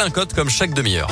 un code comme chaque demi-heure.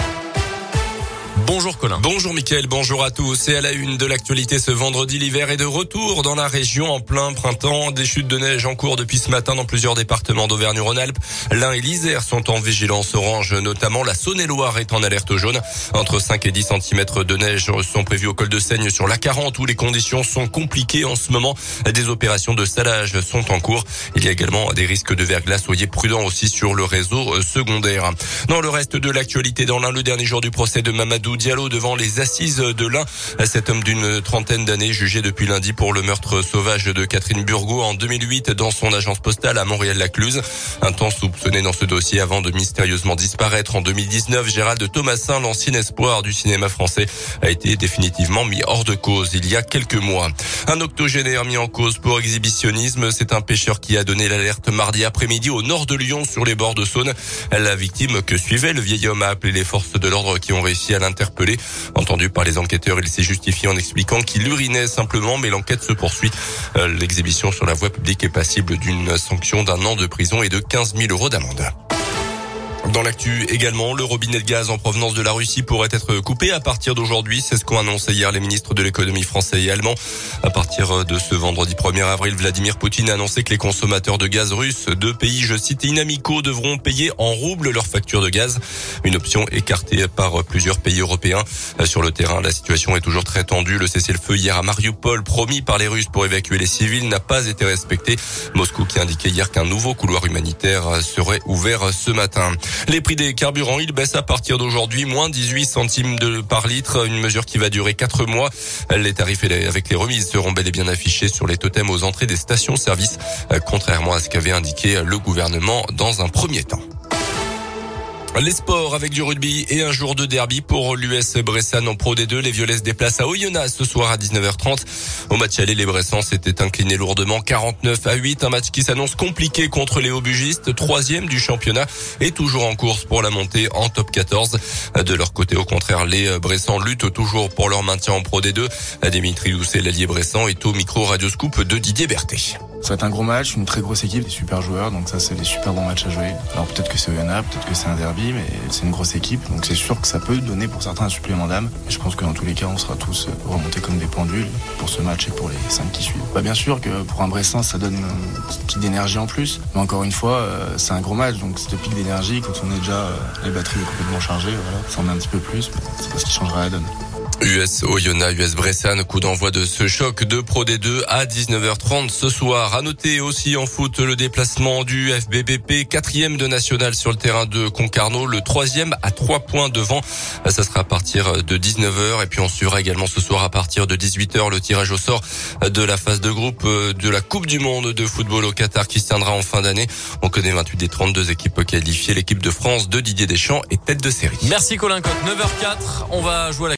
Bonjour Colin. Bonjour Mickaël, bonjour à tous. Et à la une de l'actualité ce vendredi, l'hiver est de retour dans la région en plein printemps. Des chutes de neige en cours depuis ce matin dans plusieurs départements d'Auvergne-Rhône-Alpes. L'Ain et l'Isère sont en vigilance orange, notamment la Saône-et-Loire est en alerte jaune. Entre 5 et 10 cm de neige sont prévus au col de Seigne sur la 40 où les conditions sont compliquées en ce moment. Des opérations de salage sont en cours. Il y a également des risques de verglas. Soyez prudents aussi sur le réseau secondaire. Dans le reste de l'actualité, dans l'un, le dernier jour du procès de Mamadou Diallo devant les assises de l'Ain. Cet homme d'une trentaine d'années jugé depuis lundi pour le meurtre sauvage de Catherine Burgot en 2008 dans son agence postale à Montréal-Lacluse. Un temps soupçonné dans ce dossier avant de mystérieusement disparaître en 2019, Gérald Thomasin, l'ancien espoir du cinéma français, a été définitivement mis hors de cause il y a quelques mois. Un octogénaire mis en cause pour exhibitionnisme, c'est un pêcheur qui a donné l'alerte mardi après-midi au nord de Lyon sur les bords de Saône. La victime que suivait le vieil homme a appelé les forces de l'ordre qui ont réussi à l'interpeller interpellé. Entendu par les enquêteurs, il s'est justifié en expliquant qu'il urinait simplement, mais l'enquête se poursuit. Euh, l'exhibition sur la voie publique est passible d'une sanction d'un an de prison et de 15 000 euros d'amende. Dans l'actu également, le robinet de gaz en provenance de la Russie pourrait être coupé à partir d'aujourd'hui. C'est ce qu'ont annoncé hier les ministres de l'économie français et allemand. À partir de ce vendredi 1er avril, Vladimir Poutine a annoncé que les consommateurs de gaz russes, deux pays, je cite, inamicaux, devront payer en roubles leur facture de gaz. Une option écartée par plusieurs pays européens. Sur le terrain, la situation est toujours très tendue. Le cessez-le-feu hier à Mariupol, promis par les Russes pour évacuer les civils, n'a pas été respecté. Moscou qui a indiqué hier qu'un nouveau couloir humanitaire serait ouvert ce matin. Les prix des carburants, ils baissent à partir d'aujourd'hui, moins 18 centimes de par litre, une mesure qui va durer 4 mois. Les tarifs avec les remises seront bel et bien affichés sur les totems aux entrées des stations-service, contrairement à ce qu'avait indiqué le gouvernement dans un premier temps. Les sports avec du rugby et un jour de derby pour l'US Bressan en Pro D2. Les Violets se déplacent à Oyonnax ce soir à 19h30. Au match aller, les Bressans s'étaient inclinés lourdement 49 à 8. Un match qui s'annonce compliqué contre les Hauts-Bugistes, troisième du championnat et toujours en course pour la montée en top 14. De leur côté, au contraire, les Bressans luttent toujours pour leur maintien en Pro D2. Dimitri Doucet, l'allié Bressan, est au micro Radio Scoop de Didier Berthet. Ça va être un gros match, une très grosse équipe, des super joueurs, donc ça c'est des super bons matchs à jouer. Alors peut-être que c'est Oyonnax, peut-être que c'est un derby, mais c'est une grosse équipe, donc c'est sûr que ça peut donner pour certains un supplément d'âme. Je pense que dans tous les cas, on sera tous remontés comme des pendules pour ce match et pour les cinq qui suivent. Bah, bien sûr que pour un Bressan, ça donne une petite pique d'énergie en plus, mais encore une fois, c'est un gros match, donc cette pique d'énergie, quand on est déjà les batteries complètement chargées, voilà, ça en met un petit peu plus, c'est pas ce qui changera la donne. US Oyonnax, US Bressan, coup d'envoi de ce choc de Pro D2 à 19h30 ce soir. À noter aussi en foot le déplacement du FBBP, quatrième de national sur le terrain de Concarneau, le troisième à trois points devant. Ça sera à partir de 19h et puis on suivra également ce soir à partir de 18h le tirage au sort de la phase de groupe de la Coupe du Monde de football au Qatar qui se tiendra en fin d'année. On connaît 28 des 32 équipes qualifiées. L'équipe de France de Didier Deschamps est tête de série. Merci Colin Cotte. 9h04, on va jouer à la